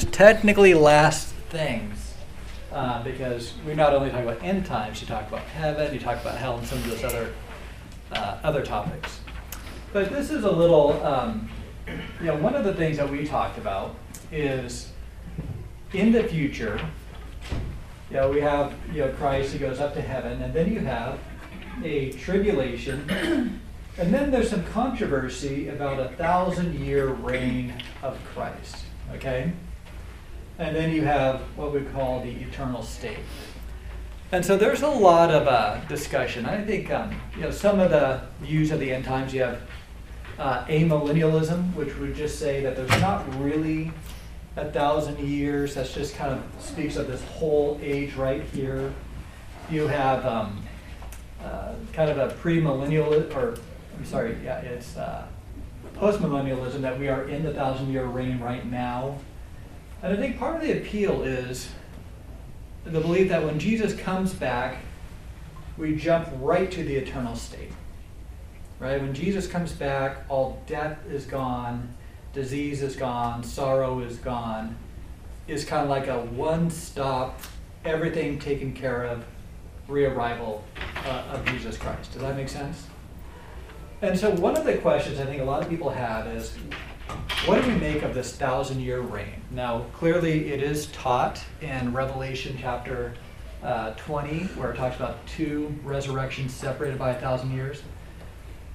times technically last things uh, because we not only talk about end times, you talk about heaven, you talk about hell, and some of those other uh, other topics. But this is a little, um, you know, one of the things that we talked about is in the future, you know, we have, you know, Christ, he goes up to heaven, and then you have a tribulation, and then there's some controversy about a thousand year reign of Christ, okay? And then you have what we call the eternal state. And so there's a lot of uh, discussion. I think um, you know some of the views of the end times. You have uh, amillennialism, which would just say that there's not really a thousand years. That's just kind of speaks of this whole age right here. You have um, uh, kind of a premillennial, or I'm sorry, yeah, it's uh, postmillennialism that we are in the thousand year reign right now. And I think part of the appeal is the belief that when Jesus comes back, we jump right to the eternal state. Right? When Jesus comes back, all death is gone, disease is gone, sorrow is gone. Is kind of like a one stop, everything taken care of, rearrival uh, of Jesus Christ. Does that make sense? And so, one of the questions I think a lot of people have is what do we make of this thousand year reign? Now, clearly, it is taught in Revelation chapter uh, 20, where it talks about two resurrections separated by a thousand years.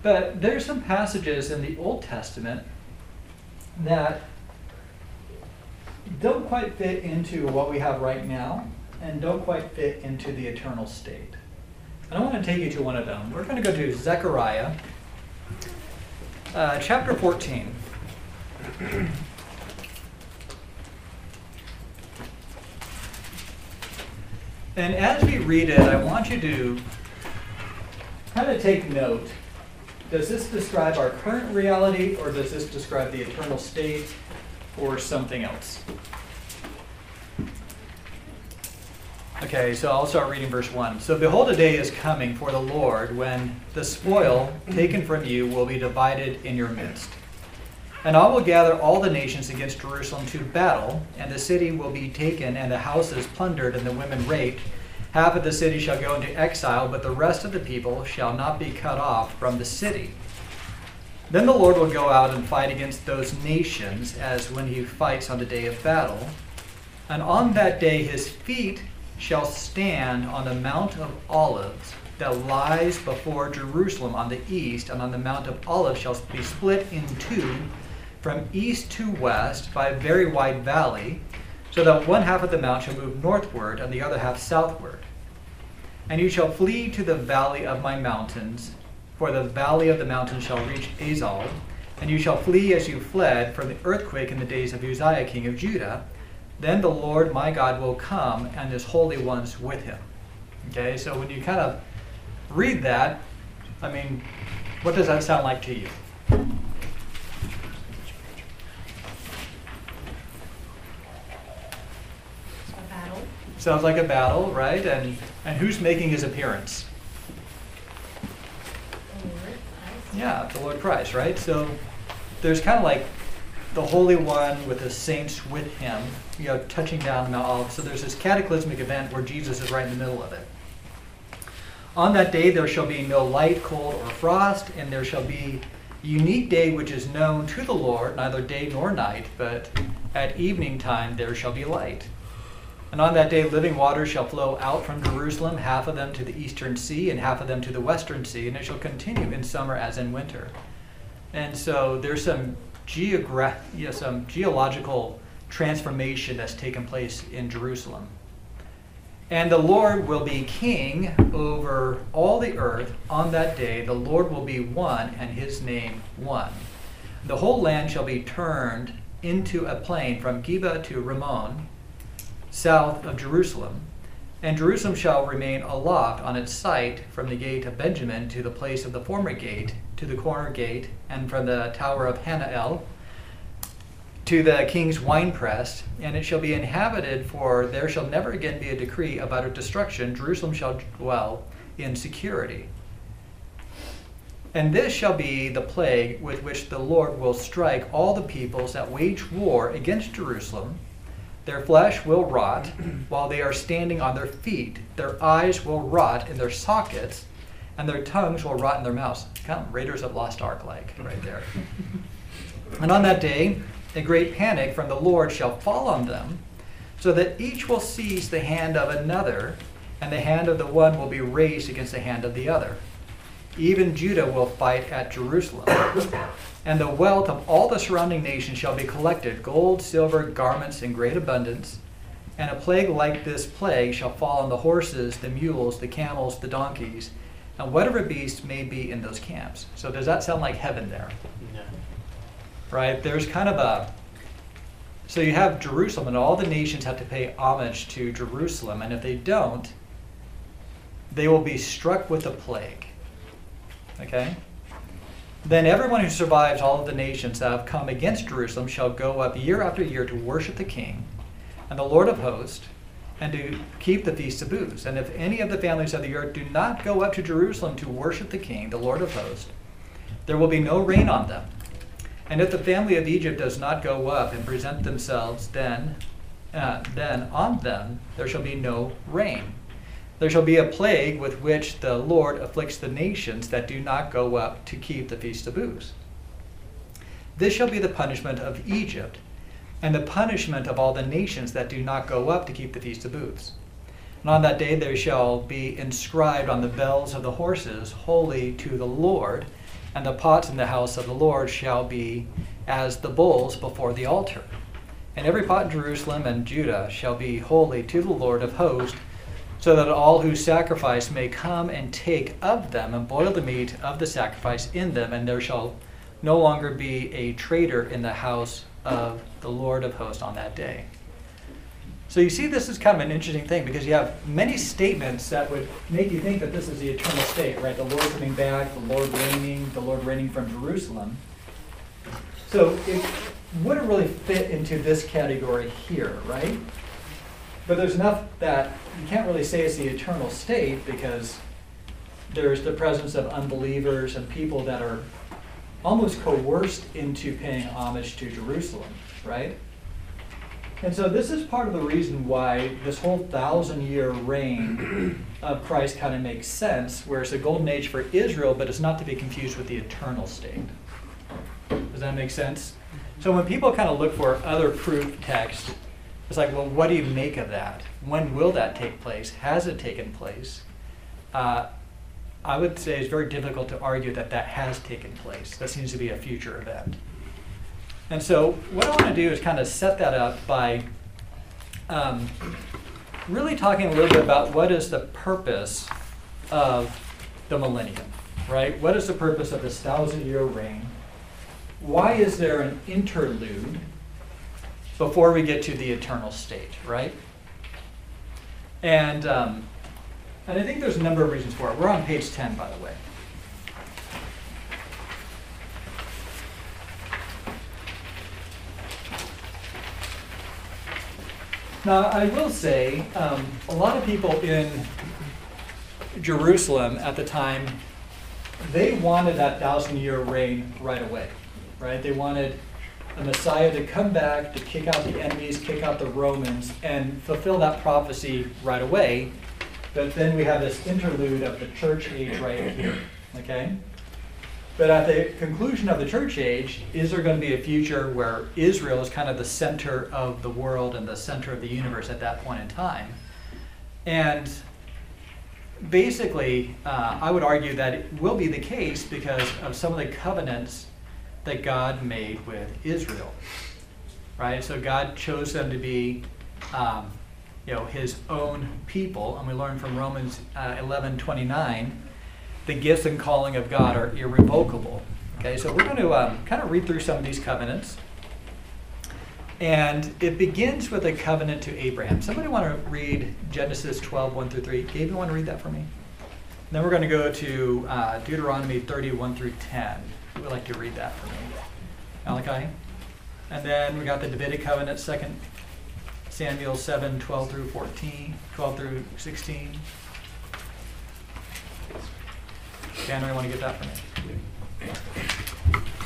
But there's some passages in the Old Testament that don't quite fit into what we have right now and don't quite fit into the eternal state. And I want to take you to one of them. We're going to go to Zechariah uh, chapter 14. And as we read it, I want you to kind of take note. Does this describe our current reality, or does this describe the eternal state, or something else? Okay, so I'll start reading verse 1. So, behold, a day is coming for the Lord when the spoil taken from you will be divided in your midst. And I will gather all the nations against Jerusalem to battle, and the city will be taken, and the houses plundered, and the women raped. Half of the city shall go into exile, but the rest of the people shall not be cut off from the city. Then the Lord will go out and fight against those nations, as when he fights on the day of battle. And on that day his feet shall stand on the Mount of Olives that lies before Jerusalem on the east, and on the Mount of Olives shall be split in two from east to west by a very wide valley, so that one half of the mount shall move northward and the other half southward. And you shall flee to the valley of my mountains, for the valley of the mountains shall reach Azal, and you shall flee as you fled from the earthquake in the days of Uzziah king of Judah. Then the Lord my God will come, and his holy ones with him. Okay, so when you kind of read that, I mean, what does that sound like to you? Sounds like a battle, right? And and who's making his appearance? Yeah, the Lord Christ, right? So there's kind of like the Holy One with the saints with him, you know, touching down Mount Olive. So there's this cataclysmic event where Jesus is right in the middle of it. On that day there shall be no light, cold, or frost, and there shall be a unique day which is known to the Lord, neither day nor night, but at evening time there shall be light. And on that day, living waters shall flow out from Jerusalem, half of them to the eastern sea, and half of them to the western sea, and it shall continue in summer as in winter. And so there's some, geogra- yeah, some geological transformation that's taken place in Jerusalem. And the Lord will be king over all the earth on that day. The Lord will be one, and his name one. The whole land shall be turned into a plain from Geba to Rimmon south of Jerusalem. And Jerusalem shall remain aloft on its site from the gate of Benjamin to the place of the former gate, to the corner gate, and from the tower of Hanael to the king's winepress, and it shall be inhabited, for there shall never again be a decree about its destruction. Jerusalem shall dwell in security. And this shall be the plague with which the Lord will strike all the peoples that wage war against Jerusalem Their flesh will rot while they are standing on their feet. Their eyes will rot in their sockets, and their tongues will rot in their mouths. Kind of Raiders of Lost Ark like right there. and on that day, a great panic from the Lord shall fall on them, so that each will seize the hand of another, and the hand of the one will be raised against the hand of the other. Even Judah will fight at Jerusalem. And the wealth of all the surrounding nations shall be collected gold, silver, garments in great abundance. And a plague like this plague shall fall on the horses, the mules, the camels, the donkeys, and whatever beast may be in those camps. So, does that sound like heaven there? No. Right? There's kind of a. So, you have Jerusalem, and all the nations have to pay homage to Jerusalem. And if they don't, they will be struck with a plague. Okay? Then everyone who survives all of the nations that have come against Jerusalem shall go up year after year to worship the King and the Lord of hosts, and to keep the feast of booths. And if any of the families of the earth do not go up to Jerusalem to worship the King, the Lord of hosts, there will be no rain on them. And if the family of Egypt does not go up and present themselves, then, uh, then on them there shall be no rain. There shall be a plague with which the Lord afflicts the nations that do not go up to keep the feast of booths. This shall be the punishment of Egypt, and the punishment of all the nations that do not go up to keep the feast of booths. And on that day there shall be inscribed on the bells of the horses, Holy to the Lord, and the pots in the house of the Lord shall be as the bowls before the altar. And every pot in Jerusalem and Judah shall be holy to the Lord of hosts so that all who sacrifice may come and take of them and boil the meat of the sacrifice in them, and there shall no longer be a traitor in the house of the Lord of hosts on that day. So you see, this is kind of an interesting thing because you have many statements that would make you think that this is the eternal state, right? The Lord coming back, the Lord reigning, the Lord reigning from Jerusalem. So it wouldn't really fit into this category here, right? But there's enough that you can't really say it's the eternal state because there's the presence of unbelievers and people that are almost coerced into paying homage to Jerusalem, right? And so this is part of the reason why this whole thousand year reign of Christ kind of makes sense, where it's a golden age for Israel, but it's not to be confused with the eternal state. Does that make sense? So when people kind of look for other proof texts it's like, well, what do you make of that? When will that take place? Has it taken place? Uh, I would say it's very difficult to argue that that has taken place. That seems to be a future event. And so, what I want to do is kind of set that up by um, really talking a little bit about what is the purpose of the millennium, right? What is the purpose of this thousand year reign? Why is there an interlude? Before we get to the eternal state, right? And, um, and I think there's a number of reasons for it. We're on page 10, by the way. Now, I will say, um, a lot of people in Jerusalem at the time, they wanted that thousand year reign right away, right? They wanted a Messiah to come back to kick out the enemies, kick out the Romans, and fulfill that prophecy right away. But then we have this interlude of the church age right here. Okay? But at the conclusion of the church age, is there going to be a future where Israel is kind of the center of the world and the center of the universe at that point in time? And basically, uh, I would argue that it will be the case because of some of the covenants that God made with Israel. Right? So God chose them to be, um, you know, His own people, and we learn from Romans uh, 11 29, the gifts and calling of God are irrevocable. Okay, so we're going to um, kind of read through some of these covenants. And it begins with a covenant to Abraham. Somebody want to read Genesis 12, 1 through 3? Gabe, you want to read that for me? And then we're going to go to uh, Deuteronomy 31 through 10. Would like to read that for me? Malachi? And then we got the Davidic covenant, 2 Samuel 7, 12 through 14, 12 through 16. Daniel, you want to get that for me?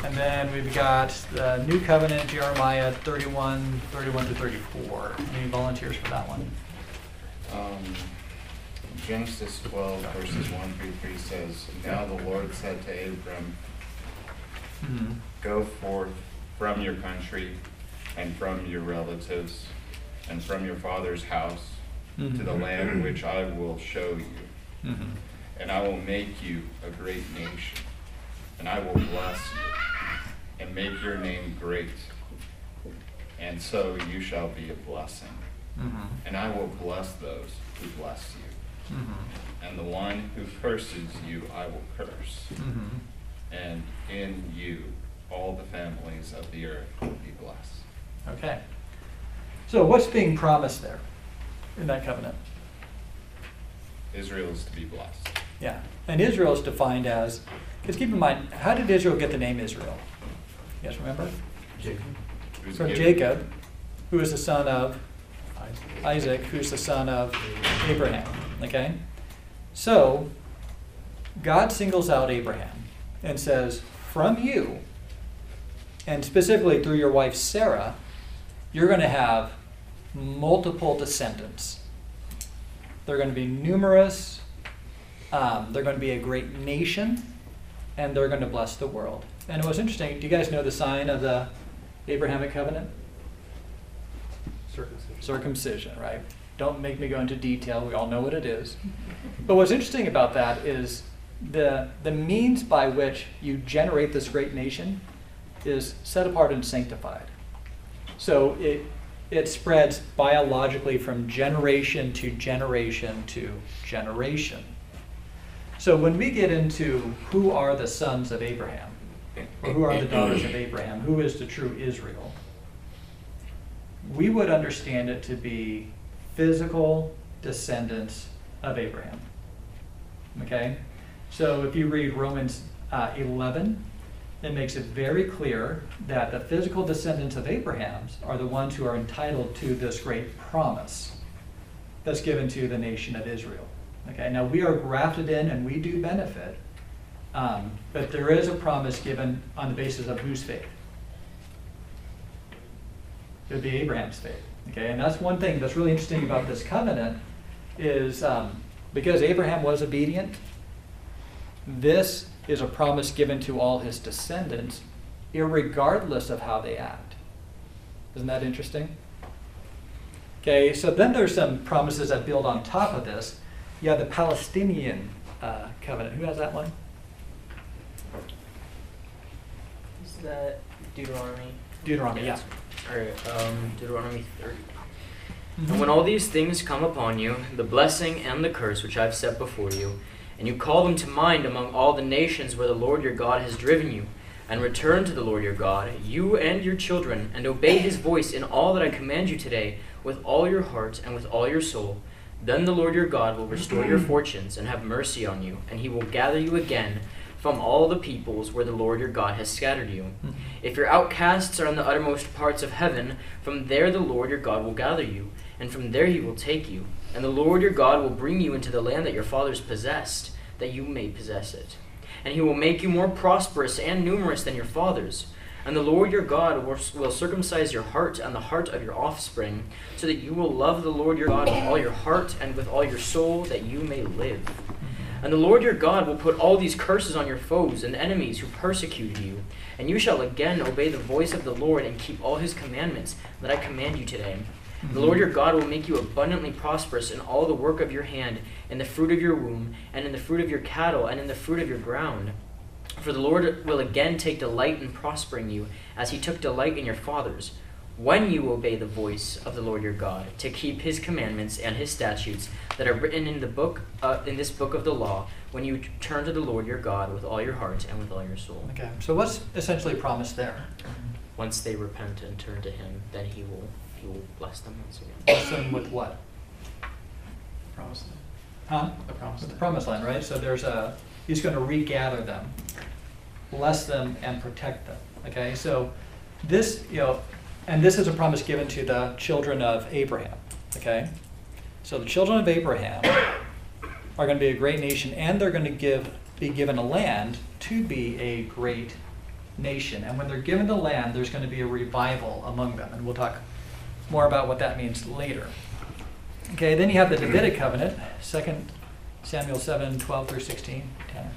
And then we've got the new covenant, Jeremiah 31, 31 to 34. Any volunteers for that one? Um, Genesis twelve verses one through three says, Now the Lord said to Abram, Mhm. Go forth from your country and from your relatives and from your father's house to the Mhm. land which I will show you. Mhm. And I will make you a great nation, and I will bless you, and make your name great. And so you shall be a blessing. Mhm. And I will bless those who bless you. Mhm. And the one who curses you, I will curse. And in you, all the families of the earth will be blessed. Okay. So what's being promised there in that covenant? Israel is to be blessed. Yeah. And Israel is defined as, because keep in mind, how did Israel get the name Israel? You guys remember? Was From Jacob, who is the son of Isaac, who's the son of Abraham. Okay? So, God singles out Abraham and says, From you, and specifically through your wife Sarah, you're going to have multiple descendants. They're going to be numerous, um, they're going to be a great nation, and they're going to bless the world. And it was interesting. Do you guys know the sign of the Abrahamic covenant? Circumcision. circumcision, right? Don't make me go into detail. We all know what it is. But what's interesting about that is the the means by which you generate this great nation is set apart and sanctified. So it it spreads biologically from generation to generation to generation. So when we get into who are the sons of Abraham, or who are the daughters of Abraham, who is the true Israel, we would understand it to be physical descendants of Abraham. Okay? So if you read Romans uh, 11, it makes it very clear that the physical descendants of Abraham's are the ones who are entitled to this great promise that's given to the nation of Israel. Okay, now we are grafted in and we do benefit, um, but there is a promise given on the basis of whose faith? It would be Abraham's faith. Okay, and that's one thing that's really interesting about this covenant is um, because Abraham was obedient, this is a promise given to all his descendants, irregardless of how they act. Isn't that interesting? Okay, so then there's some promises that build on top of this. You have the Palestinian uh, covenant. Who has that one? Is that Deuteronomy? Deuteronomy, yeah. All right. um, Deuteronomy 30. Mhm. And when all these things come upon you, the blessing and the curse which I have set before you, and you call them to mind among all the nations where the Lord your God has driven you, and return to the Lord your God, you and your children, and obey his voice in all that I command you today, with all your heart and with all your soul, then the Lord your God will restore your fortunes and have mercy on you, and he will gather you again from all the peoples where the Lord your God has scattered you. Mhm. If your outcasts are in the uttermost parts of heaven, from there the Lord your God will gather you, and from there he will take you. And the Lord your God will bring you into the land that your fathers possessed, that you may possess it. And he will make you more prosperous and numerous than your fathers. And the Lord your God will circumcise your heart and the heart of your offspring, so that you will love the Lord your God with all your heart and with all your soul, that you may live. And the Lord your God will put all these curses on your foes and enemies who persecuted you. And you shall again obey the voice of the Lord and keep all his commandments that I command you today. The Lord your God will make you abundantly prosperous in all the work of your hand, in the fruit of your womb, and in the fruit of your cattle, and in the fruit of your ground. For the Lord will again take delight in prospering you, as he took delight in your fathers, when you obey the voice of the Lord your God, to keep his commandments and his statutes that are written in the book uh, in this book of the law, when you turn to the Lord your God with all your heart and with all your soul. Okay, so what's essentially promised there? Once they repent and turn to him, then he will he will bless them once again. Bless them with what? Promise. Huh? The promise. The promised land, right? So there's a, he's going to regather them, bless them, and protect them. Okay, so this, you know, and this is a promise given to the children of Abraham. Okay, so the children of Abraham are going to be a great nation, and they're going to give be given a land to be a great nation. And when they're given the land, there's going to be a revival among them. And we'll talk more about what that means later. Okay, then you have the Davidic covenant, 2 Samuel 7 12 through 16. Tanner.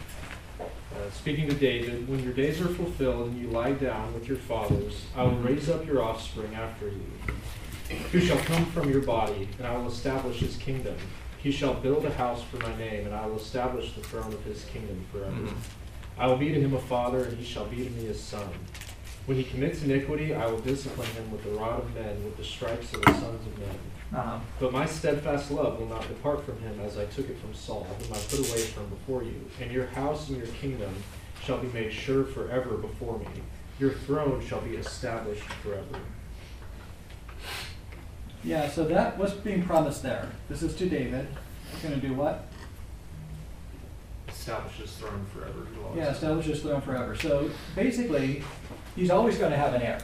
Uh, Speaking to David, when your days are fulfilled and you lie down with your fathers, I will raise up your offspring after you, who shall come from your body, and I will establish his kingdom. He shall build a house for my name, and I will establish the throne of his kingdom forever. Mhm. I will be to him a father, and he shall be to me a son. When he commits iniquity, I will discipline him with the rod of men, with the stripes of the sons of men. Uh-huh. But my steadfast love will not depart from him as I took it from Saul, whom I put away from before you. And your house and your kingdom shall be made sure forever before me. Your throne shall be established forever. Yeah, so that what's being promised there. This is to David. He's going to do what? Establish his throne forever. He will Yeah, establish his throne forever. So basically, he's always going to have an heir.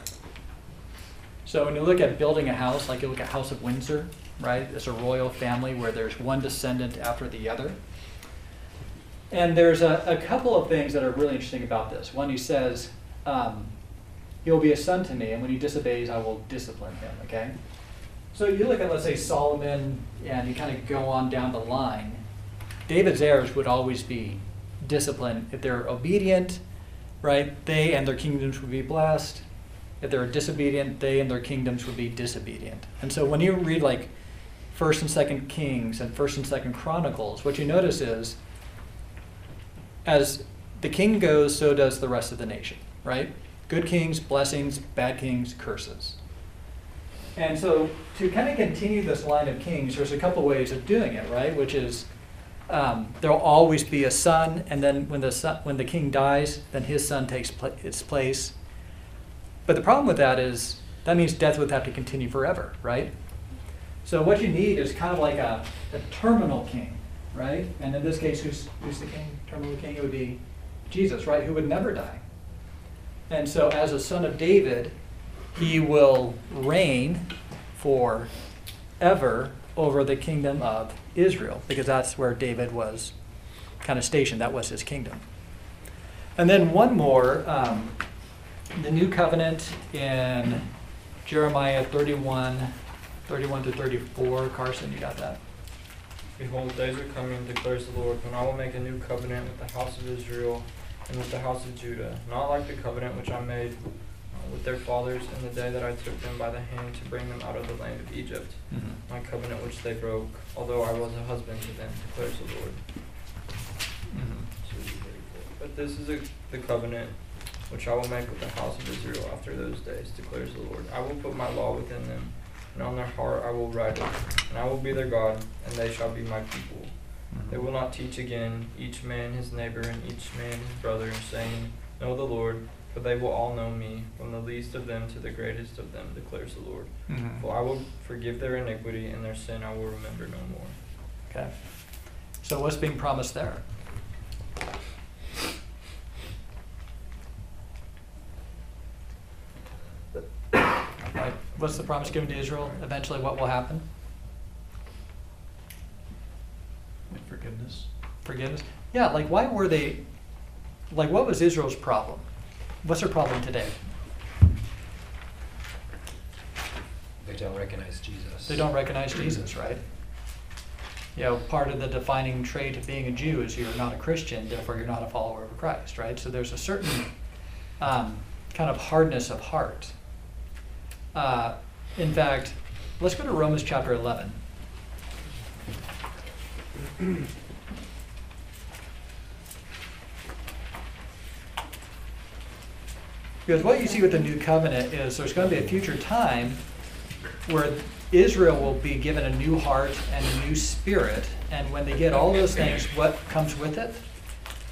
So when you look at building a house, like you look at House of Windsor, right? It's a royal family where there's one descendant after the other. And there's a, a couple of things that are really interesting about this. One, he says, um, he'll be a son to me, and when he disobeys, I will discipline him, okay? So you look at, let's say, Solomon, and you kind of go on down the line. David's heirs would always be disciplined. If they're obedient, right, they and their kingdoms would be blessed. If they're disobedient, they and their kingdoms would be disobedient. And so when you read like First and Second Kings and First and Second Chronicles, what you notice is as the king goes, so does the rest of the nation, right? Good kings, blessings, bad kings, curses. And so to kind of continue this line of kings, there's a couple ways of doing it, right? Which is um, there'll always be a son, and then when the son, when the king dies, then his son takes pla- its place. But the problem with that is that means death would have to continue forever, right? So what you need is kind of like a, a terminal king, right? And in this case, who's, who's the king? Terminal king? It would be Jesus, right? Who would never die. And so as a son of David, he will reign forever over the kingdom of Israel, because that's where David was kind of stationed. That was his kingdom. And then one more, um, the new covenant in Jeremiah 31, 31 to 34. Carson, you got that? Behold, days are coming, declares the Lord, when I will make a new covenant with the house of Israel and with the house of Judah, not like the covenant which I made with their fathers in the day that I took them by the hand to bring them out of the land of Egypt, mm-hmm. my covenant which they broke, although I was a husband to them, declares the Lord. Mm-hmm. But this is a, the covenant which I will make with the house of Israel after those days, declares the Lord. I will put my law within them, and on their heart I will write it, and I will be their God, and they shall be my people. Mm-hmm. They will not teach again, each man his neighbor and each man his brother, saying, Know the Lord, for they will all know me, from the least of them to the greatest of them, declares the Lord. Mhm. For I will forgive their iniquity, and their sin I will remember no more. Okay. So what's being promised there? Right. What's the promise given to Israel? Eventually, what will happen? Forgiveness. Forgiveness? Yeah, like why were they, like what was Israel's problem? What's their problem today? They don't recognize Jesus. They don't recognize Jesus, right? You know, part of the defining trait of being a Jew is you're not a Christian, therefore you're not a follower of Christ, right? So there's a certain um, kind of hardness of heart. Uh, in fact, let's go to Romans chapter 11. Because what you see with the new covenant is there's going to be a future time where Israel will be given a new heart and a new spirit. And when they get all those things, what comes with it?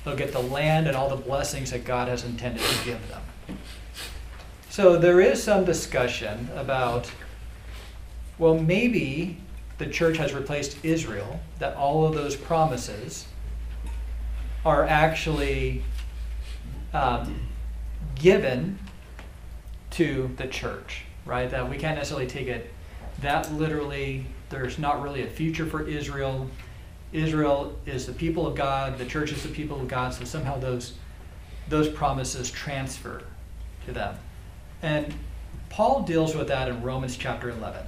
They'll get the land and all the blessings that God has intended to give them. So there is some discussion about, well, maybe the church has replaced Israel, that all of those promises are actually um, given to the church, right? That we can't necessarily take it that literally. There's not really a future for Israel. Israel is the people of God. The church is the people of God. So somehow those those promises transfer to them. And Paul deals with that in Romans chapter 11.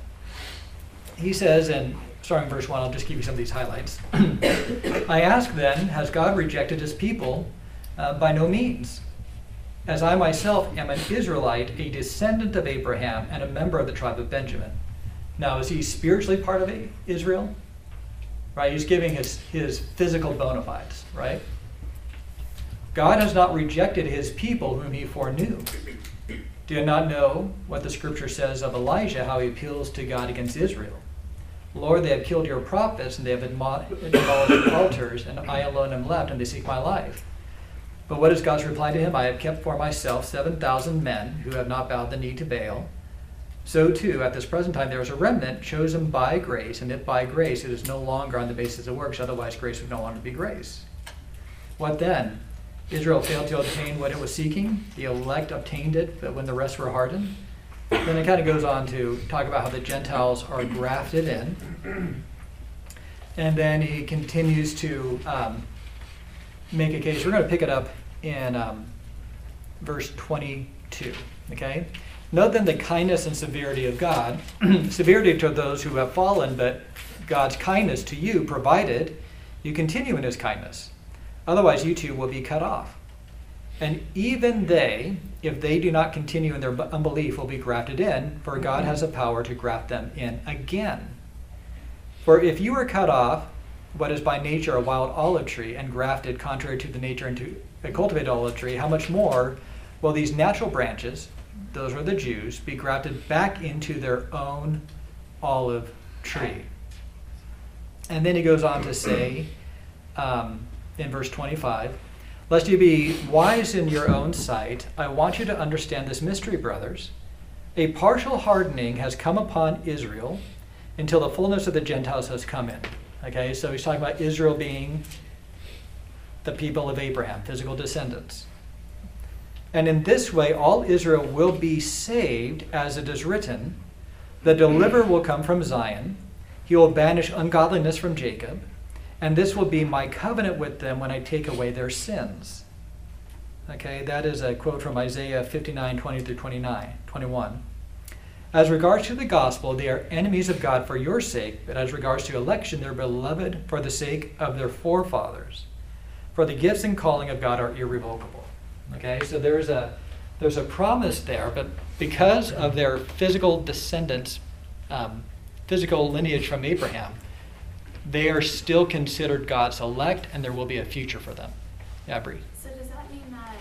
He says, and starting in verse 1, I'll just give you some of these highlights. I ask then, has God rejected his people? Uh, by no means. As I myself am an Israelite, a descendant of Abraham, and a member of the tribe of Benjamin. Now, is he spiritually part of Israel? Right? He's giving his, his physical bona fides, right? God has not rejected his people whom he foreknew. Do you not know what the scripture says of Elijah, how he appeals to God against Israel? Lord, they have killed your prophets, and they have demolished altars, and I alone am left, and they seek my life. But what is God's reply to him? I have kept for myself 7,000 men who have not bowed the knee to Baal. So, too, at this present time, there is a remnant chosen by grace, and if by grace it is no longer on the basis of works, otherwise grace would no longer be grace. What then? Israel failed to obtain what it was seeking. The elect obtained it, but when the rest were hardened. Then it kind of goes on to talk about how the Gentiles are grafted in. And then he continues to um, make a case. We're going to pick it up in um, verse 22. Okay? Note then the kindness and severity of God. severity to those who have fallen, but God's kindness to you, provided you continue in his kindness. Otherwise, you too will be cut off. And even they, if they do not continue in their unbelief, will be grafted in, for God has a power to graft them in again. For if you are cut off, what is by nature a wild olive tree, and grafted contrary to the nature into cultivated olive tree, how much more will these natural branches, those are the Jews, be grafted back into their own olive tree? And then he goes on to say, um, in verse 25. Lest you be wise in your own sight, I want you to understand this mystery, brothers. A partial hardening has come upon Israel until the fullness of the Gentiles has come in. Okay, so he's talking about Israel being the people of Abraham, physical descendants. And in this way, all Israel will be saved, as it is written The deliverer will come from Zion, he will banish ungodliness from Jacob and this will be my covenant with them when I take away their sins. Okay, that is a quote from Isaiah 59 20 through 29, 21. As regards to the gospel, they are enemies of God for your sake, but as regards to election, they're beloved for the sake of their forefathers. For the gifts and calling of God are irrevocable. Okay, so there's a there's a promise there, but because of their physical descendants, um, physical lineage from Abraham, they are still considered God's elect, and there will be a future for them. Yeah, Bree. So does that mean that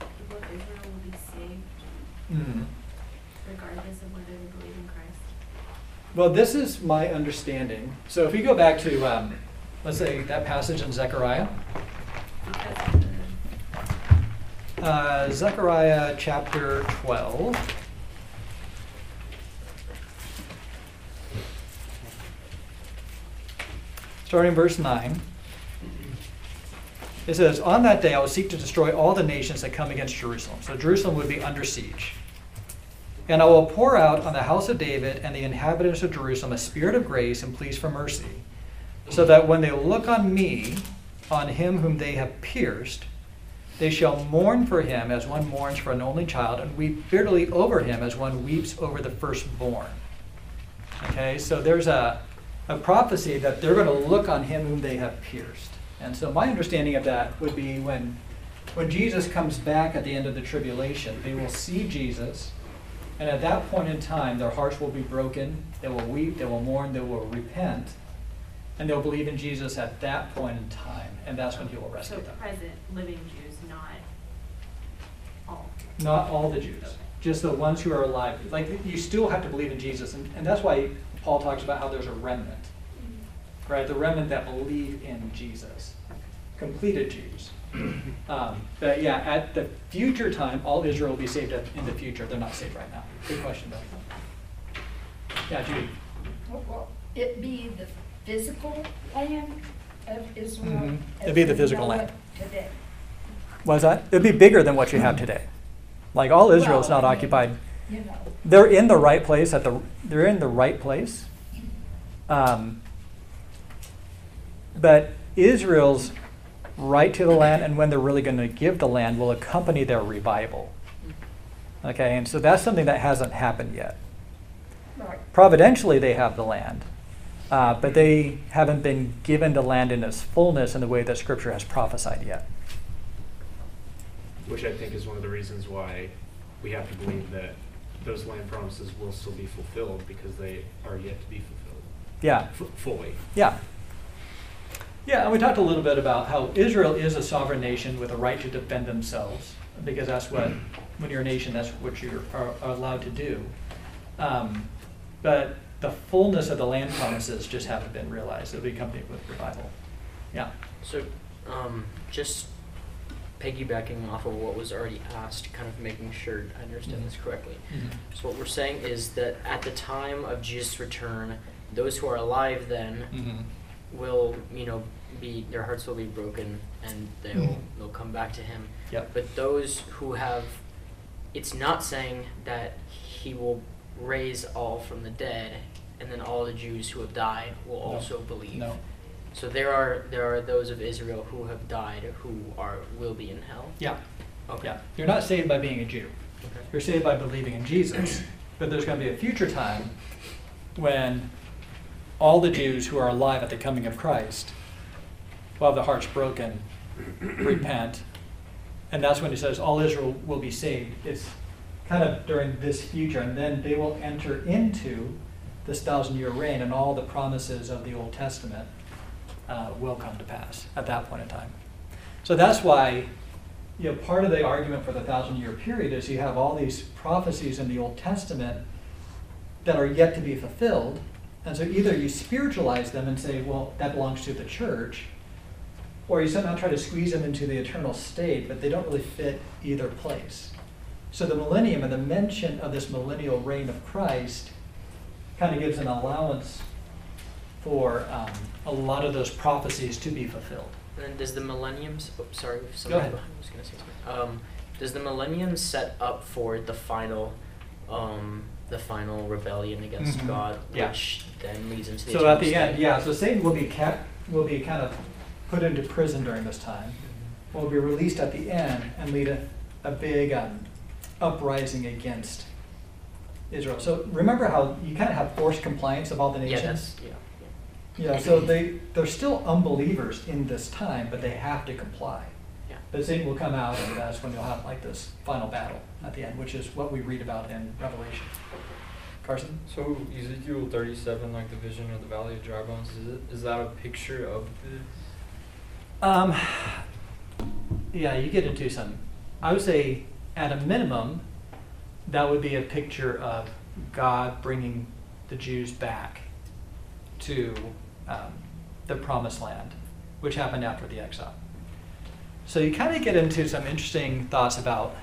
the people of Israel will be saved Mm-hmm. regardless of whether they believe in Christ? Well, this is my understanding. So if we go back to, um, let's say, that passage in Zechariah, uh, Zechariah chapter 12. Starting verse 9. It says, On that day I will seek to destroy all the nations that come against Jerusalem. So Jerusalem would be under siege. And I will pour out on the house of David and the inhabitants of Jerusalem a spirit of grace and pleas for mercy, so that when they look on me, on him whom they have pierced, they shall mourn for him as one mourns for an only child, and weep bitterly over him as one weeps over the firstborn. Okay, so there's a, a prophecy that they're going to look on him whom they have pierced. And so my understanding of that would be when, when Jesus comes back at the end of the tribulation, they will see Jesus, and at that point in time, their hearts will be broken, they will weep, they will mourn, they will repent, and they'll believe in Jesus at that point in time, and that's when he will rescue so them. present living Jews, not all. Not all the Jews, just the ones who are alive. Like, you still have to believe in Jesus, and, and that's why Paul talks about how there's a remnant, right? The remnant that believe in Jesus, completed Jews. Um, but yeah, at the future time, all Israel will be saved in the future. They're not saved right now. Good question, though. Yeah, Judy. Will will it be the physical land of Israel? Mhm. as It'd be the we physical know land. it Today. Was that? It'd be bigger than what you have today. Like all Israel is Well, not I mean- occupied. You know, They're in the right place at the. They're in the right place. Um, but Israel's right to the land, and when they're really going to give the land, will accompany their revival. Okay, and so that's something that hasn't happened yet. Right. Providentially, they have the land, uh, but they haven't been given the land in its fullness in the way that Scripture has prophesied yet. Which I think is one of the reasons why we have to believe that those land promises will still be fulfilled because they are yet to be fulfilled Yeah, f- fully. yeah. Yeah, and we talked a little bit about how Israel is a sovereign nation with a right to defend themselves, because that's what, when you're a nation, that's what you are, are allowed to do. Um, but the fullness of the land promises just haven't been realized. It'll be accompanied with revival. Yeah. So, um, just piggybacking off of what was already asked, kind of making sure I understand this correctly. So what we're saying is that at the time of Jesus' return, those who are alive then Mm-hmm. will, you know, be their hearts will be broken and they'll Mhm. they'll come back to him. Yep. But those who have, it's not saying that he will raise all from the dead, and then all the Jews who have died will No. also believe. No. So there are there are those of Israel who have died who are will be in hell. Yeah. Okay. Yeah. You're not saved by being a Jew. Okay. You're saved by believing in Jesus. But there's going to be a future time when all the Jews who are alive at the coming of Christ will have their hearts broken, repent, and that's when he says all Israel will be saved. It's kind of during this future, and then they will enter into this thousand year reign, and all the promises of the Old Testament uh, will come to pass at that point in time. So that's why you know, part of the argument for the thousand year period is you have all these prophecies in the Old Testament that are yet to be fulfilled. And so either you spiritualize them and say, well, that belongs to the church, or you somehow try to squeeze them into the eternal state, but they don't really fit either place. So the millennium and the mention of this millennial reign of Christ kind of gives an allowance for um, a lot of those prophecies to be fulfilled. And does the millennium? Oh, sorry, if Go ahead. behind was gonna say something. Um, does the millennium set up for the final, um, the final rebellion against Mhm. God, Yeah. which then leads into the So at the end, yeah, so Satan will be kept, will be kind of put into prison during this time. Will be released at the end and lead a, a big um, uprising against Israel. So remember how you kind of have forced compliance of all the Yeah, nations? that's yeah. Yeah, so they, they're still unbelievers in this time, but they have to comply. Yeah. But Satan will come out and that's when you'll have like this final battle at the end, which is what we read about in Revelation. Carson? So Ezekiel thirty-seven, like the vision of the valley of dry bones, is it, is that a picture of this? Um, yeah, you get into some. I would say, at a minimum, that would be a picture of God bringing the Jews back to um, the promised land, which happened after the exile. So you kind of get into some interesting thoughts about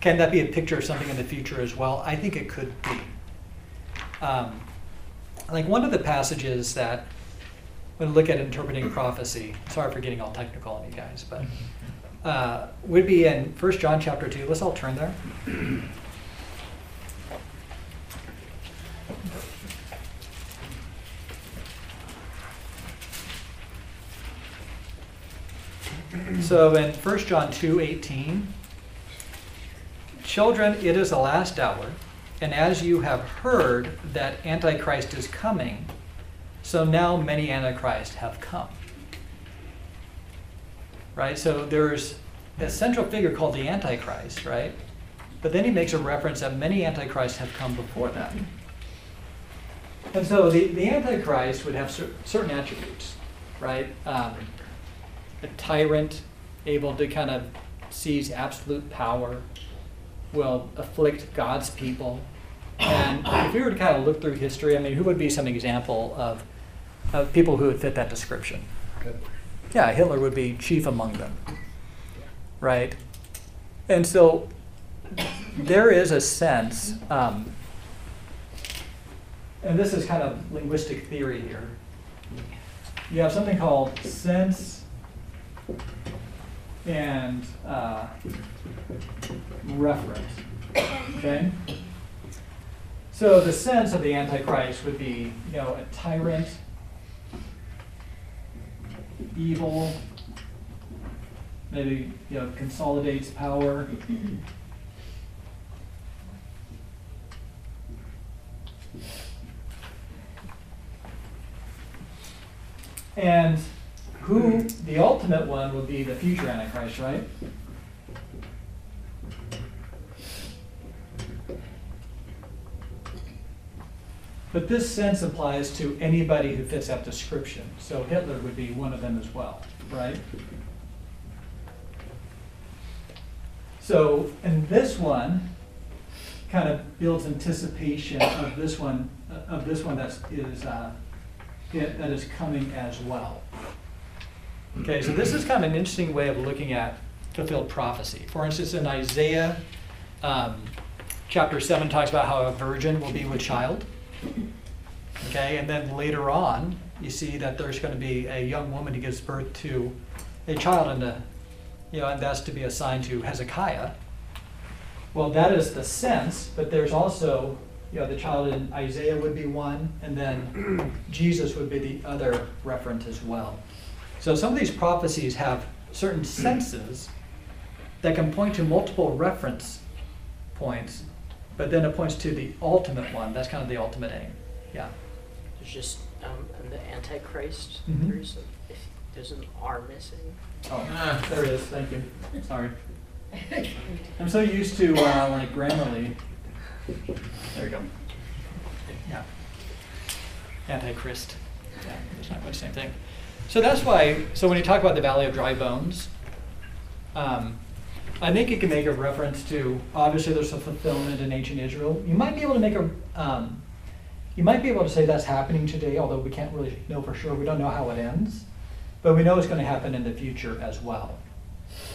can that be a picture of something in the future as well? I think it could be. Um, like one of the passages that when we look at interpreting prophecy, sorry for getting all technical on you guys, but uh, would be in 1 John chapter 2. Let's all turn there. So in 1 John 2 18, children, it is the last hour, and as you have heard that Antichrist is coming, so now many Antichrists have come. Right? So there's a central figure called the Antichrist, right? But then he makes a reference that many Antichrists have come before that. And so the, the Antichrist would have cer- certain attributes, right? Um, a tyrant, able to kind of seize absolute power, will afflict God's people. And if we were to kind of look through history, I mean, who would be some example of, of people who would fit that description? Yeah, Hitler would be chief among them, right? And so there is a sense, um, and this is kind of linguistic theory here. You have something called sense and uh, reference. Okay? So the sense of the Antichrist would be, you know, a tyrant, evil, maybe you know consolidates power. and who, the ultimate one would be the future Antichrist, right? But this sense applies to anybody who fits that description. So Hitler would be one of them as well, right? So, and this one kind of builds anticipation of this one, of this one that's, is, uh, it- that is coming as well. Okay, so this is kind of an interesting way of looking at fulfilled prophecy. For instance, in Isaiah, um, chapter seven talks about how a virgin will be with child. Okay, and then later on, you see that there's going to be a young woman who gives birth to a child, and the, you know, and that's to be assigned to Hezekiah. Well, that is the sense, but there's also, you know, the child in Isaiah would be one, and then Jesus would be the other reference as well. So some of these prophecies have certain senses that can point to multiple reference points, but then it points to the ultimate one. That's kind of the ultimate aim. Yeah. There's just um, the Antichrist. Mhm. There's a, if there's an R missing. Oh, there it is. Thank you. Sorry. I'm so used to uh, like Grammarly. There you go. Yeah. Antichrist. Yeah, it's not quite the same thing. So that's why. So when you talk about the Valley of Dry Bones, um, I think you can make a reference to. Obviously, there's a fulfillment in ancient Israel. You might be able to make a. Um, you might be able to say that's happening today, although we can't really know for sure. We don't know how it ends, but we know it's going to happen in the future as well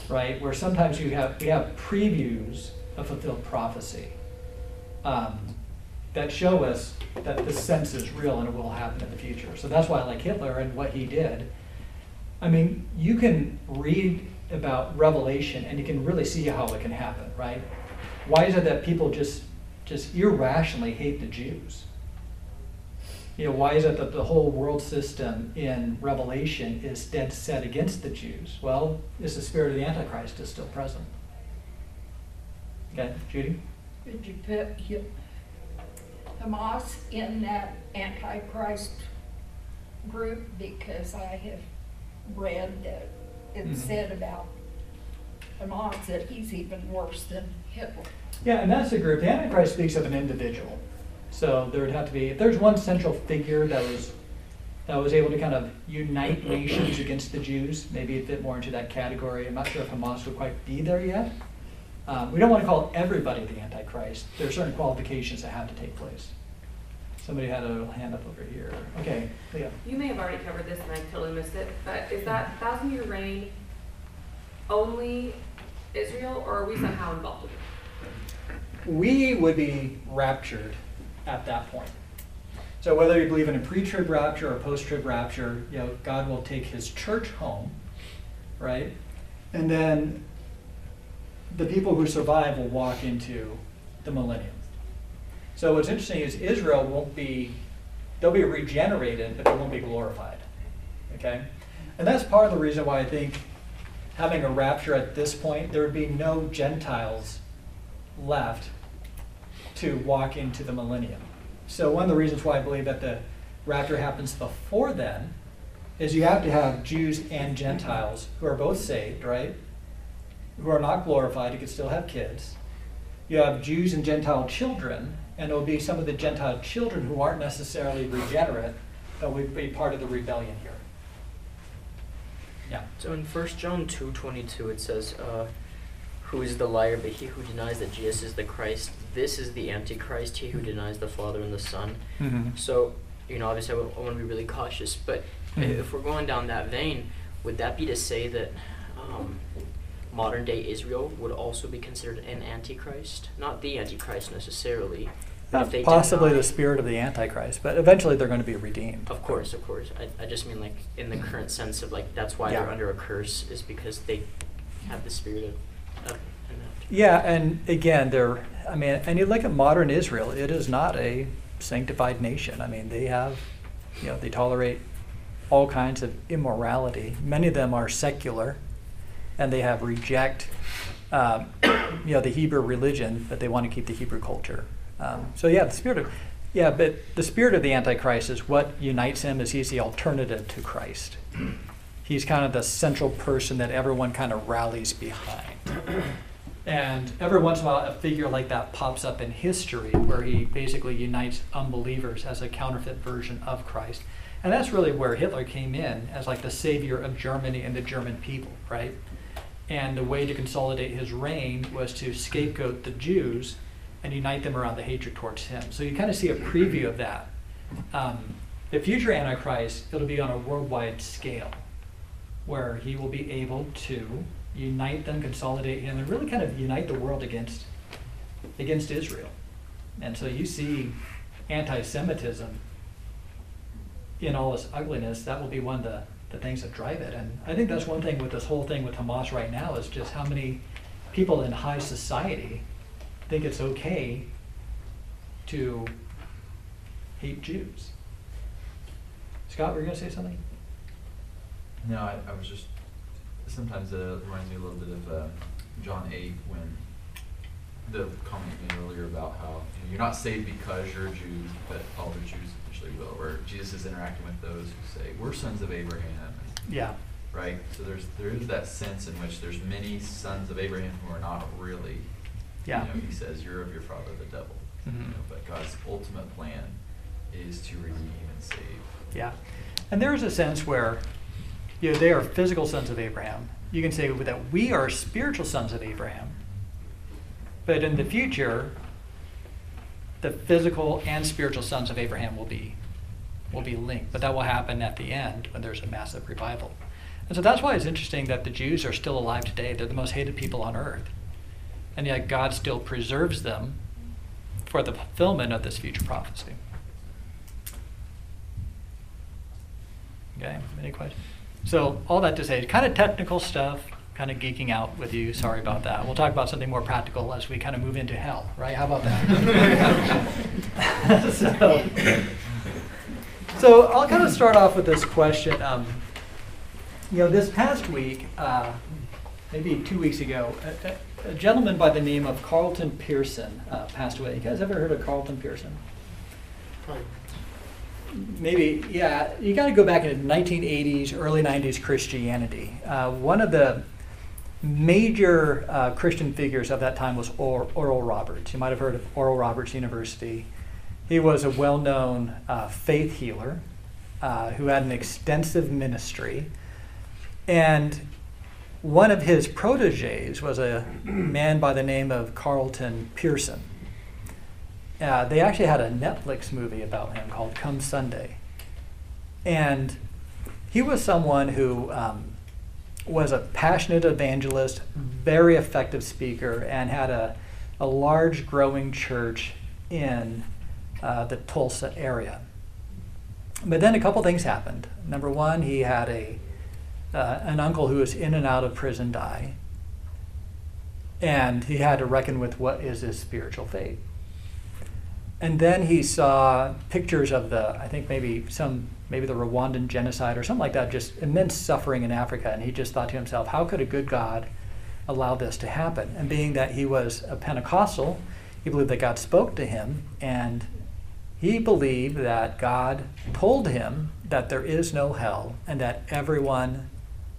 right? Where sometimes you have we have previews of fulfilled prophecy um, that show us that the sense is real and it will happen in the future. So that's why I like Hitler and what he did. I mean, you can read about Revelation and you can really see how it can happen, right? Why is it that people just just irrationally hate the Jews? You know, why is it that the whole world system in Revelation is dead set against the Jews? Well, it's the spirit of the Antichrist is still present. Okay, Judy? Would you put Hi- Hamas in that Antichrist group? Because I have read that it Mhm. said about Hamas that he's even worse than Hitler. Yeah, and that's the group. The Antichrist speaks of an individual. So there would have to be, if there's one central figure that was that was able to kind of unite nations against the Jews, maybe it fit more into that category. I'm not sure if Hamas would quite be there yet. Um, we don't want to call everybody the Antichrist. There are certain qualifications that have to take place. Somebody had a hand up over here. Okay, Leah. You may have already covered this and I totally missed it, but is that thousand year reign only Israel or are we somehow involved with it? we would be raptured at that point. So whether you believe in a pre-trib rapture or post-trib rapture, you know, God will take his church home, right? And then the people who survive will walk into the millennium. So what's interesting is Israel won't be, they'll be regenerated, but they won't be glorified. Okay? And that's part of the reason why I think having a rapture at this point, there would be no Gentiles left to walk into the millennium. So one of the reasons why I believe that the rapture happens before then is you have to have Jews and Gentiles who are both saved, right? Who are not glorified, who could still have kids. You have Jews and Gentile children, and it will be some of the Gentile children who aren't necessarily regenerate that would be part of the rebellion here. Yeah. So in 1 John 2:22 it says, uh, "Who is the liar but he who denies that Jesus is the Christ? This is the Antichrist, he who denies the Father and the Son." Mm-hmm. So, you know, obviously I, want to be really cautious, but Mhm. if we're going down that vein, would that be to say that um, modern day Israel would also be considered an Antichrist? Not the Antichrist necessarily. but Possibly the spirit of the Antichrist, but eventually they're going to be redeemed. Of course, of course. I, I just mean like in the current sense of like that's why Yeah. they're under a curse is because they have the spirit of, of an Yeah, and again, they're, I mean, and you look at modern Israel, it is not a sanctified nation. I mean, they have, you know, they tolerate all kinds of immorality. Many of them are secular, and they have reject, um, you know, the Hebrew religion, but they want to keep the Hebrew culture. Um, so yeah, the spirit of, Yeah, but the spirit of the Antichrist is what unites him is he's the alternative to Christ. He's kind of the central person that everyone kind of rallies behind. And every once in a while, a figure like that pops up in history where he basically unites unbelievers as a counterfeit version of Christ. And that's really where Hitler came in as like the savior of Germany and the German people, right? And the way to consolidate his reign was to scapegoat the Jews and unite them around the hatred towards him. So you kind of see a preview of that. Um, the future Antichrist, it'll be on a worldwide scale where he will be able to unite them, consolidate him, and really kind of unite the world against against Israel. And so you see anti-Semitism in all its ugliness. That will be one of the, the things that drive it. And I think that's one thing with this whole thing with Hamas right now is just how many people in high society think it's okay to hate Jews. Scott, were you going to say something? No, I, I was just, sometimes it reminds me a little bit of uh, John 8 when the comment made earlier about how you you're not saved because you're a Jew, but all the Jews eventually will. Where Jesus is interacting with those who say, We're sons of Abraham. Yeah. Right? So there's there is that sense in which there's many sons of Abraham who are not really. Yeah. You know, he says, You're of your father the devil. Mhm. You know, but God's ultimate plan is to redeem and save. Yeah. And there is a sense where you know, they are physical sons of Abraham. You can say that we are spiritual sons of Abraham. But in the future, the physical and spiritual sons of Abraham will be will be linked. But that will happen at the end when there's a massive revival. And so that's why it's interesting that the Jews are still alive today. They're the most hated people on earth. And yet God still preserves them for the fulfillment of this future prophecy. Okay, any questions? So all that to say, kind of technical stuff, kind of geeking out with you. Sorry about that. We'll talk about something more practical as we kind of move into hell, right? How about that? so, so I'll kind of start off with this question. Um, you know, this past week, uh, maybe two weeks ago, a, a, gentleman by the name of Carlton Pearson uh, passed away. You guys ever heard of Carlton Pearson? maybe yeah you got to go back into 1980s early 90s christianity uh, one of the major uh, christian figures of that time was or- oral roberts. You might have heard of oral roberts university. He was a well-known uh, faith healer uh, who had an extensive ministry. And one of his proteges was a man by the name of carlton pearson. Uh, they actually had a Netflix movie about him called Come Sunday. And he was someone who um, was a passionate evangelist, very effective speaker, and had a, a large growing church in uh, the Tulsa area. But then a couple things happened. Number one, he had a uh, an uncle who was in and out of prison die, and he had to reckon with what is his spiritual fate. And then he saw pictures of the, I think maybe some, maybe the Rwandan genocide or something like that, just immense suffering in Africa. And he just thought to himself, how could a good God allow this to happen? And being that he was a Pentecostal, he believed that God spoke to him, and he believed that God told him that there is no hell and that everyone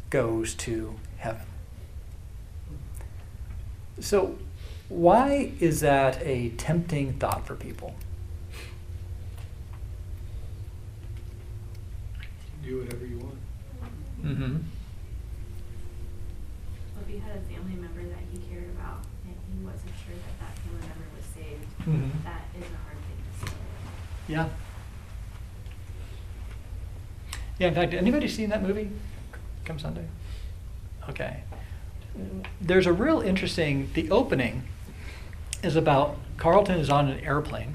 goes to heaven. So, why is that a tempting thought for people? Do whatever you want. Mm-hmm. If you had a family member that he cared about and he wasn't sure that that family member was saved, Mhm. that is a hard thing to say. Yeah. Yeah, in fact, anybody seen that movie? Come Sunday? Okay. There's a real interesting, the opening is about Carlton is on an airplane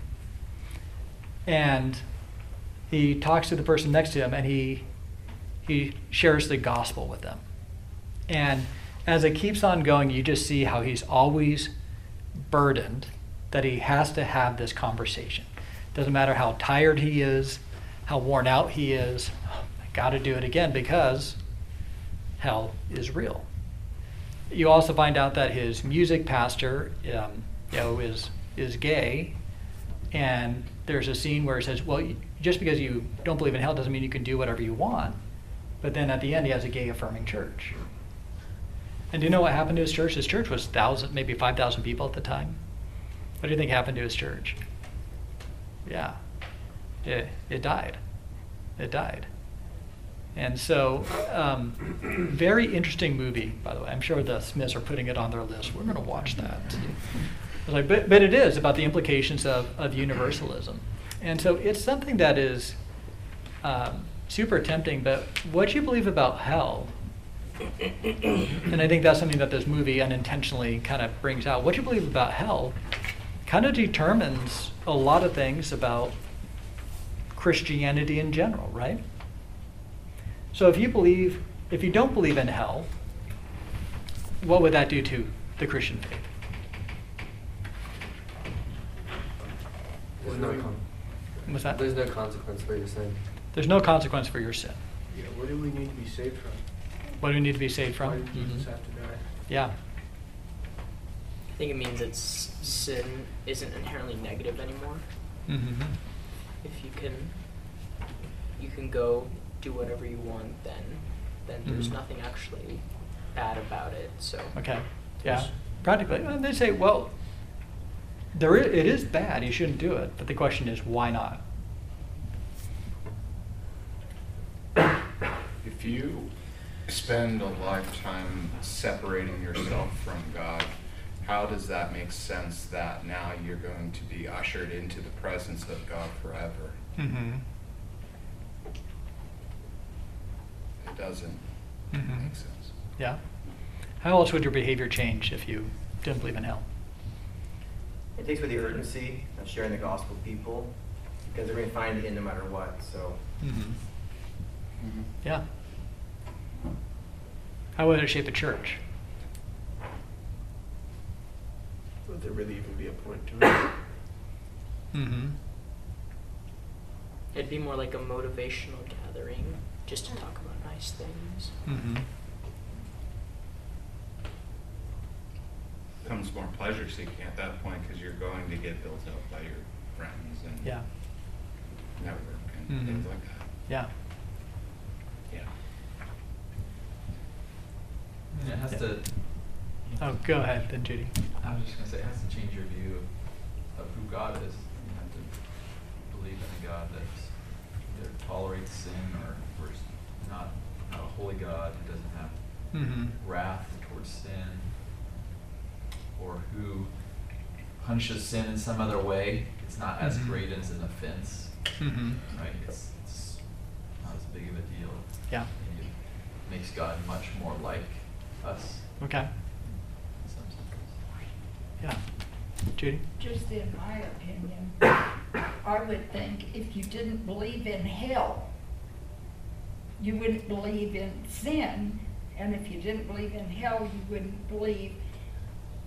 and he talks to the person next to him and he he shares the gospel with them. And as it keeps on going, you just see how he's always burdened that he has to have this conversation. Doesn't matter how tired he is, how worn out he is, I got to do it again because hell is real. You also find out that his music pastor, um, you know, is is gay, and there's a scene where it says, well, just because you don't believe in hell doesn't mean you can do whatever you want. But then at the end, he has a gay affirming church. And do you know what happened to his church? His church was thousand, maybe five thousand people at the time. What do you think happened to his church? Yeah, it it died. It died. And so, um, very interesting movie, by the way. I'm sure the Smiths are putting it on their list. We're going to watch that. But, but it is about the implications of, of universalism. And so it's something that is um, super tempting, but what you believe about hell, and I think that's something that this movie unintentionally kind of brings out, what you believe about hell kind of determines a lot of things about Christianity in general, right? So if you believe, if you don't believe in hell, what would that do to the Christian faith? There's no, con- What's that? there's no consequence for your sin. There's no consequence for your sin. Yeah, what do we need to be saved from? What do we need to be saved Why from? did Jesus Mhm. have to die? Yeah. I think it means that s- sin isn't inherently negative anymore. hmm If you can, you can go do whatever you want, then then there's Mhm. nothing actually bad about it. So Okay. Yeah. Practically, uh, they say, well, there i it is bad. You shouldn't do it. But the question is, why not? If you spend a lifetime separating yourself from God, how does that make sense that now you're going to be ushered into the presence of God forever? Mm-hmm. It doesn't Mhm. make sense. Yeah. How else would your behavior change if you didn't believe in hell? It takes away the urgency of sharing the gospel with people because they're going to find it end no matter what. So Mm-hmm. Yeah. How would it shape the church? Would there really even be a point to it? Mm-hmm. it'd be more like a motivational gathering, just to talk about nice things. Mm-hmm. Comes more pleasure seeking at that point because you're going to get built up by your friends and Yeah. network and Mhm. things like that. Yeah. Yeah. And it has to, Oh, go ahead, then Judy. I was just gonna say, it has to change your view of, of who God is. You have to believe in a God that either tolerates sin or, or is not, not a holy God who doesn't have Mm-hmm. wrath towards sin, or who punishes sin in some other way. It's not as Mhm. great as an offense, Mm-hmm. right? It's, it's not as big of a deal. Yeah. And it makes God much more like us Okay. in some. Yeah. Judy? Just in my opinion, I would think if you didn't believe in hell, you wouldn't believe in sin. And if you didn't believe in hell, you wouldn't believe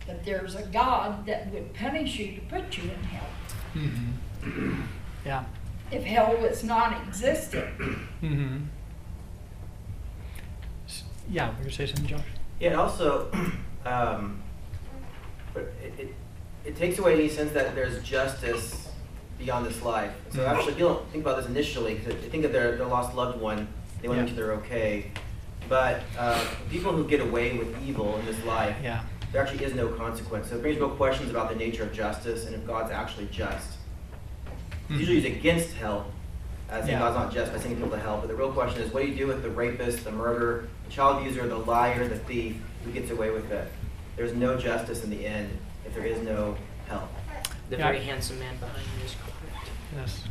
that there's a God that would punish you to put you in hell. Mm-hmm. Yeah. If hell was non-existent, Mm-hmm. Yeah, we gonna say something, Josh? yeah, and also, um, but it, it it takes away any sense that there's justice beyond this life. So Mhm. actually, if you don't think about this initially, because they think of their, their lost loved one, they want to Yeah. make sure they're okay. But uh, people who get away with evil in this life, Yeah. There actually is no consequence. So it brings real questions about the nature of justice and if God's actually just. Mhm. Usually it's against hell, as in Yeah. God's not just by sending people to hell. But the real question is, what do you do with the rapist, the murderer, the child abuser, the liar, the thief who gets away with it? There's no justice in the end if there is no hell. The Yeah. very handsome man behind you is correct. Yes.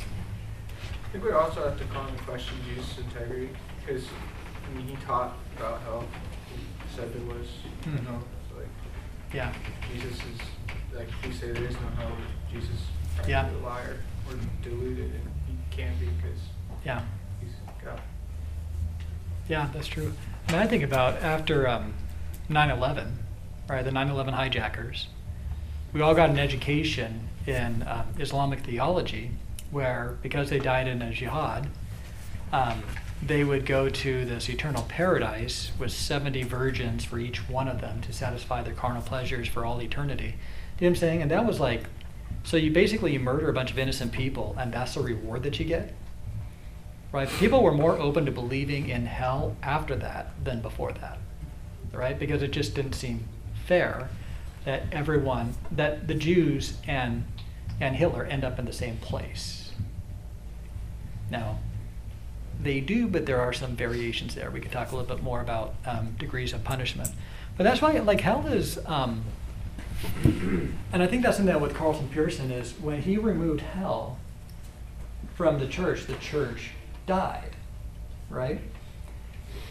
I think we also have to call into question Jesus' integrity, because, I mean, he taught about hell. he said there was, you Mhm. know, so like, Yeah. Jesus is, like, we say there is no hell, Jesus is Yeah. probably a liar or deluded, and he can't be, because Yeah. he's God. Yeah, that's true. I mean, I think about after um, 9/11, right? The 9/11 hijackers. We all got an education in um, Islamic theology, where because they died in a jihad, um, they would go to this eternal paradise with 70 virgins for each one of them to satisfy their carnal pleasures for all eternity. You know what I'm saying? And that was like So you basically you murder a bunch of innocent people, and that's the reward that you get. Right? People were more open to believing in hell after that than before that. Right? Because it just didn't seem fair that everyone, that the Jews and and Hitler end up in the same place. Now, they do, but there are some variations there. We could talk a little bit more about um, degrees of punishment. But that's why, like, hell is, um, and I think that's something that with Carlton Pearson is when he removed hell from the church, the church died, right?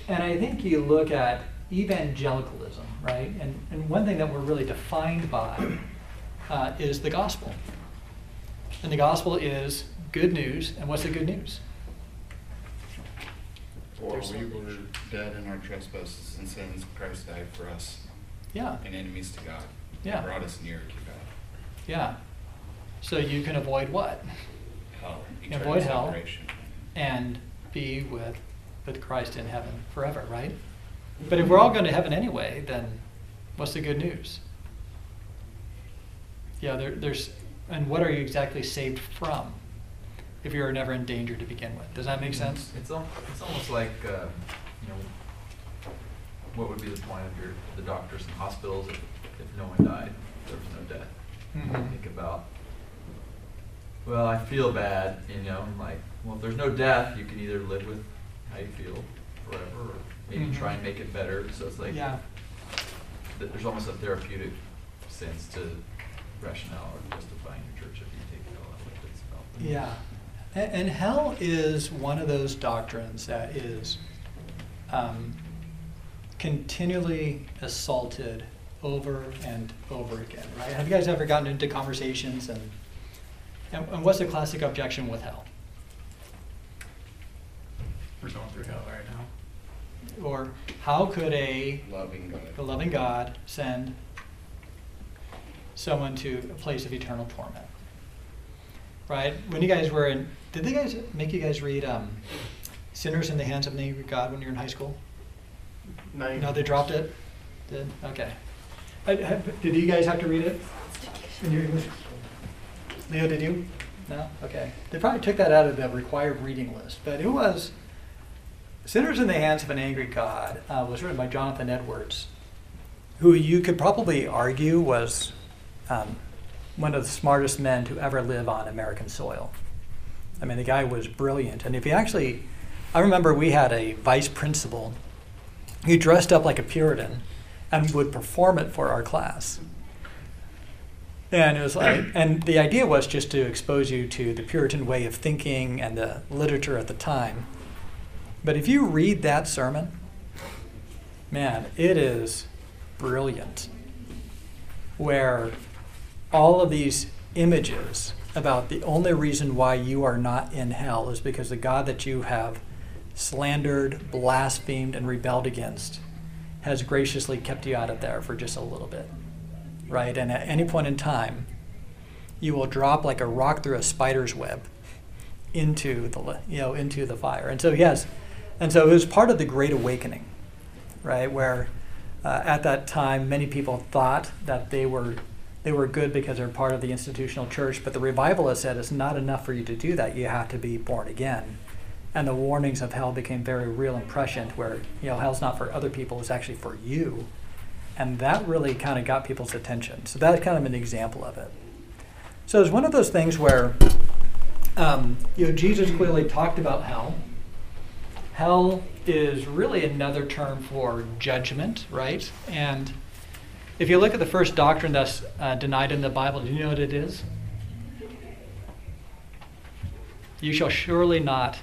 And I think you look at evangelicalism, right? And, and one thing that we're really defined by uh, is the gospel. And the gospel is good news. And what's the good news? For There's we were dead in our trespasses and sins, Christ died for us. Yeah. And enemies to God. Yeah. Brought us near to God. Yeah. So you can avoid what? Hell. You can eternal avoid hell separation. and be with with Christ in heaven forever, right? But if we're all going to heaven anyway, then what's the good news? Yeah, there, there's, and what are you exactly saved from if you're never in danger to begin with? Does that make sense? It's, al- it's almost like, um, you know, what would be the point of your, the doctors and hospitals if, if no one died, there was no death? Mhm. Think about, well, I feel bad, you know, and like, well, if there's no death, you can either live with how you feel forever, or maybe try Mhm. and make it better, so it's like, Yeah. th- there's almost a therapeutic sense to rationale or justifying your church if you take it all out, like about. the- Yeah. And, and hell is one of those doctrines that is um, continually assaulted over and over again, right? Have you guys ever gotten into conversations and, and, and what's the classic objection with hell? We're going through hell right now. Or how could a Loving God. the loving God send someone to a place of eternal torment. Right? When you guys were in, did they guys make you guys read um, Sinners in the Hands of an Angry God when you were in high school? Nine. No, they dropped it? Did? Okay. I- have- Did you guys have to read it? in your English? Leo, did you? No? Okay. They probably took that out of the required reading list, but it was Sinners in the Hands of an Angry God uh, was written by Jonathan Edwards, who you could probably argue was um, one of the smartest men to ever live on American soil. I mean, the guy was brilliant. And if you actually, I remember we had a vice principal who dressed up like a Puritan and would perform it for our class. And it was like, and the idea was just to expose you to the Puritan way of thinking and the literature at the time. But if you read that sermon, man, it is brilliant. Where all of these images about the only reason why you are not in hell is because the God that you have slandered, blasphemed, and rebelled against has graciously kept you out of there for just a little bit. Right? And at any point in time, you will drop like a rock through a spider's web into the you know into the fire. And so yes, and so it was part of the Great Awakening, right? Where uh, at that time many people thought that they were they were good because they're part of the institutional church, but the revivalist said it's not enough for you to do that. You have to be born again. And the warnings of hell became very real and prescient, where you know hell's not for other people; it's actually for you. And that really kind of got people's attention. So that's kind of an example of it. So it's one of those things where, um, you know, Jesus clearly talked about hell. Hell is really another term for judgment, right? And if you look at the first doctrine that's uh, denied in the Bible, do you know what it is? You shall surely not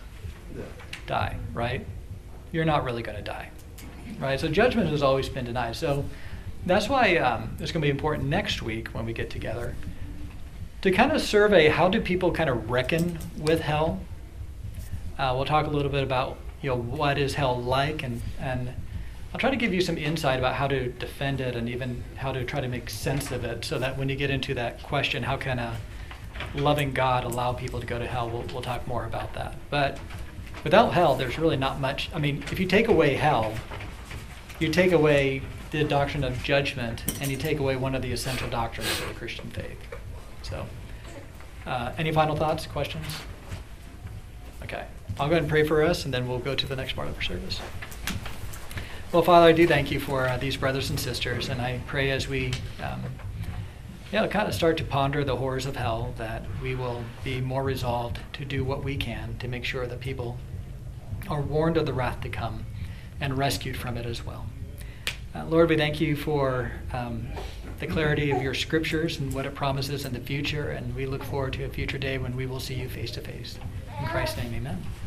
die, right? You're not really going to die, right? So judgment has always been denied. So that's why um, it's going to be important next week when we get together to kind of survey how do people kind of reckon with hell. Uh, we'll talk a little bit about you know what is hell like, and and I'll try to give you some insight about how to defend it and even how to try to make sense of it, so that when you get into that question, how can a loving God allow people to go to hell? We'll we'll talk more about that. But without hell, there's really not much. I mean, if you take away hell, you take away the doctrine of judgment, and you take away one of the essential doctrines of the Christian faith. So, Uh, Any final thoughts, questions? Okay, I'll go ahead and pray for us, and then we'll go to the next part of our service. Well, Father, I do thank you for uh, these brothers and sisters, and I pray as we, um, you know, kind of start to ponder the horrors of hell, that we will be more resolved to do what we can to make sure that people are warned of the wrath to come and rescued from it as well. Uh, Lord, we thank you for um, the clarity of your scriptures and what it promises in the future, and we look forward to a future day when we will see you face to face. In Christ's name, amen.